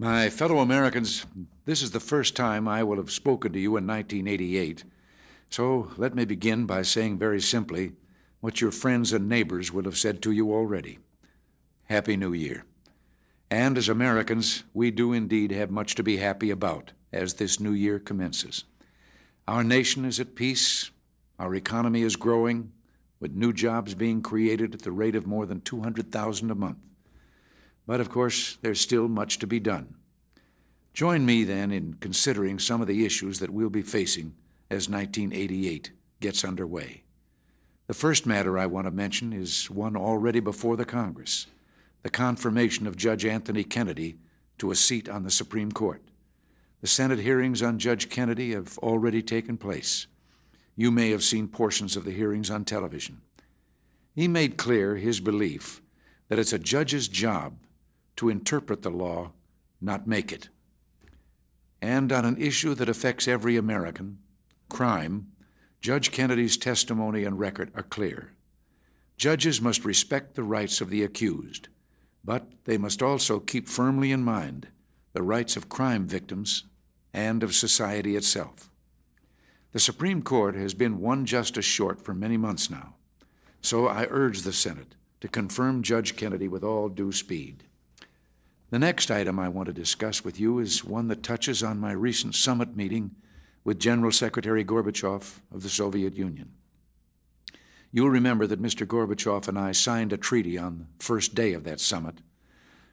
My fellow Americans, this is the first time I will have spoken to you in 1988. So let me begin by saying very simply what your friends and neighbors will have said to you already Happy New Year. And as Americans, we do indeed have much to be happy about as this new year commences. Our nation is at peace, our economy is growing, with new jobs being created at the rate of more than 200,000 a month. But of course, there's still much to be done. Join me then in considering some of the issues that we'll be facing as 1988 gets underway. The first matter I want to mention is one already before the Congress the confirmation of Judge Anthony Kennedy to a seat on the Supreme Court. The Senate hearings on Judge Kennedy have already taken place. You may have seen portions of the hearings on television. He made clear his belief that it's a judge's job to interpret the law, not make it. And on an issue that affects every American, crime, Judge Kennedy's testimony and record are clear. Judges must respect the rights of the accused, but they must also keep firmly in mind the rights of crime victims and of society itself. The Supreme Court has been one justice short for many months now, so I urge the Senate to confirm Judge Kennedy with all due speed. The next item I want to discuss with you is one that touches on my recent summit meeting with General Secretary Gorbachev of the Soviet Union. You'll remember that Mr. Gorbachev and I signed a treaty on the first day of that summit,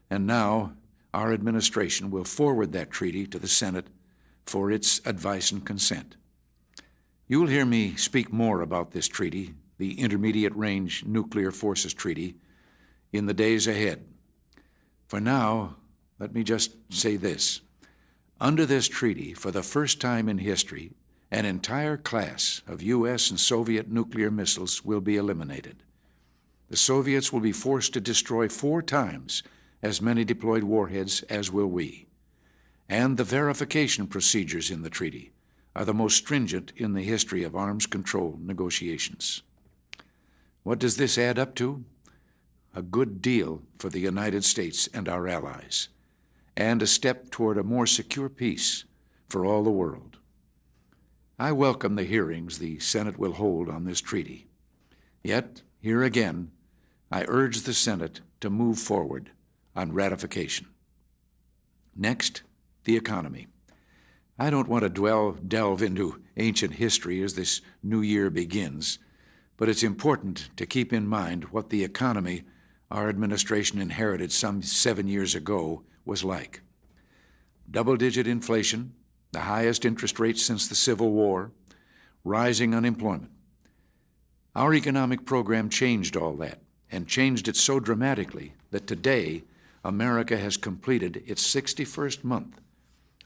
and now our administration will forward that treaty to the Senate for its advice and consent. You'll hear me speak more about this treaty, the Intermediate Range Nuclear Forces Treaty, in the days ahead. For now, let me just say this. Under this treaty, for the first time in history, an entire class of U.S. and Soviet nuclear missiles will be eliminated. The Soviets will be forced to destroy four times as many deployed warheads as will we. And the verification procedures in the treaty are the most stringent in the history of arms control negotiations. What does this add up to? A good deal for the United States and our allies, and a step toward a more secure peace for all the world. I welcome the hearings the Senate will hold on this treaty. Yet, here again, I urge the Senate to move forward on ratification. Next, the economy. I don't want to dwell, delve into ancient history as this new year begins, but it's important to keep in mind what the economy our administration inherited some seven years ago was like. Double digit inflation, the highest interest rates since the Civil War, rising unemployment. Our economic program changed all that, and changed it so dramatically that today America has completed its 61st month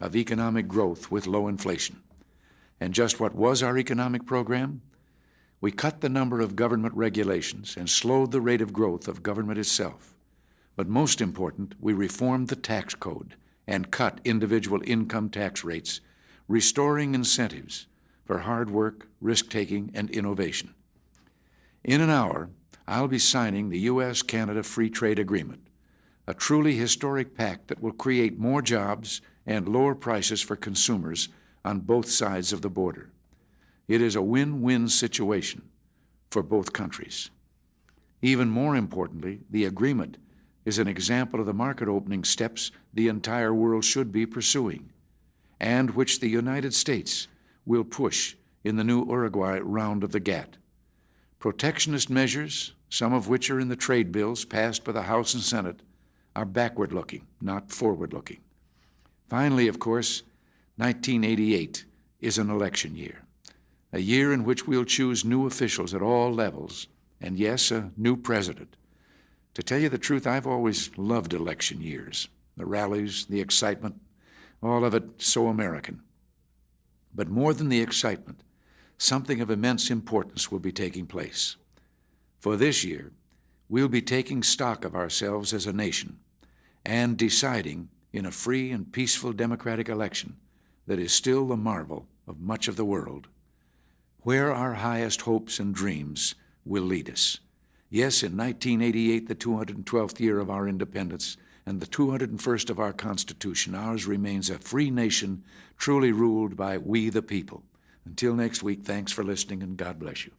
of economic growth with low inflation. And just what was our economic program? We cut the number of government regulations and slowed the rate of growth of government itself. But most important, we reformed the tax code and cut individual income tax rates, restoring incentives for hard work, risk taking, and innovation. In an hour, I'll be signing the U.S. Canada Free Trade Agreement, a truly historic pact that will create more jobs and lower prices for consumers on both sides of the border. It is a win win situation for both countries. Even more importantly, the agreement is an example of the market opening steps the entire world should be pursuing, and which the United States will push in the new Uruguay round of the GATT. Protectionist measures, some of which are in the trade bills passed by the House and Senate, are backward looking, not forward looking. Finally, of course, 1988 is an election year, a year in which we'll choose new officials at all levels, and yes, a new president. To tell you the truth, I've always loved election years the rallies, the excitement, all of it so American. But more than the excitement, something of immense importance will be taking place. For this year, we'll be taking stock of ourselves as a nation and deciding in a free and peaceful democratic election that is still the marvel of much of the world, where our highest hopes and dreams will lead us. Yes, in 1988, the 212th year of our independence, and the 201st of our Constitution, ours remains a free nation truly ruled by we the people. Until next week, thanks for listening and God bless you.